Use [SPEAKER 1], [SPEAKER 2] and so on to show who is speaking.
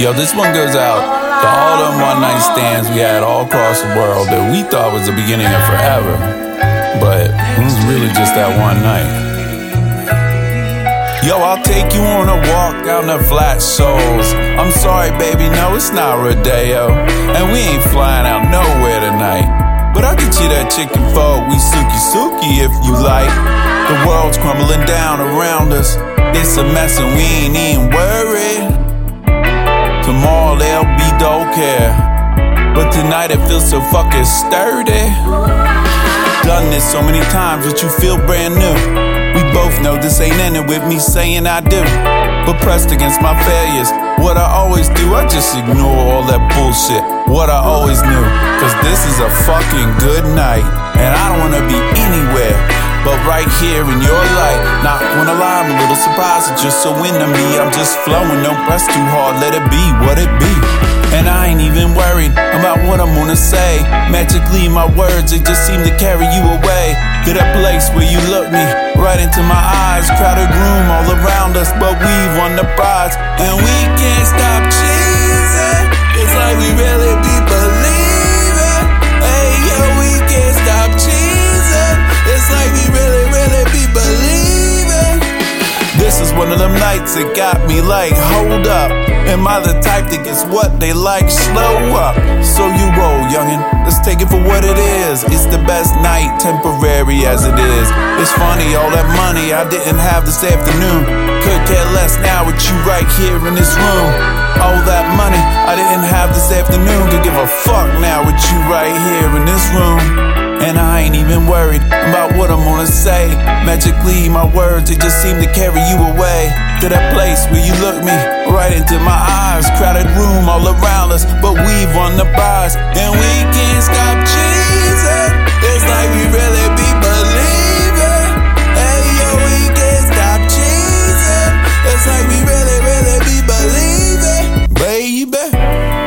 [SPEAKER 1] Yo, this one goes out to all them one night stands we had all across the world that we thought was the beginning of forever. But it was really just that one night. Yo, I'll take you on a walk down the Flat Shoals. I'm sorry, baby, no, it's not Rodeo. And we ain't flying out nowhere tonight. But I'll get you that chicken pho, we suki suki if you like. The world's crumbling down around us. It's a mess and we ain't even worried. Don't care. But tonight it feels so fucking sturdy. Done this so many times but you feel brand new. We both know this ain't ending with me saying I do. But pressed against my failures, what I always do, I just ignore all that bullshit. What I always knew, cause this is a fucking good night. And I don't wanna be anywhere but right here in your light. Not gonna lie, I'm a little surprised it's just so into me. I'm just flowing, don't press too hard, let it be what it be. Ain't even worried about what I'm gonna say. Magically, my words, they just seem to carry you away. To that place where you look me right into my eyes. Crowded room all around us, but we've won the prize. And we can't stop. Is one of them nights that got me like, hold up. Am I the type that gets what they like? Slow up. So you roll, youngin'. Let's take it for what it is. It's the best night, temporary as it is. It's funny, all that money I didn't have this afternoon. Could care less now with you right here in this room. All that money I didn't have this afternoon. Could give a fuck now with you right here in this room. And I ain't even worried about what I'm gonna say. Quickly, my words, they just seem to carry you away. To that place where you look me right into my eyes. Crowded room all around us, but we've won the bars. And we can't stop chasing. It's like we really be believing. Hey, yo, we can't stop chasing. It's like we really, really be believing. Baby.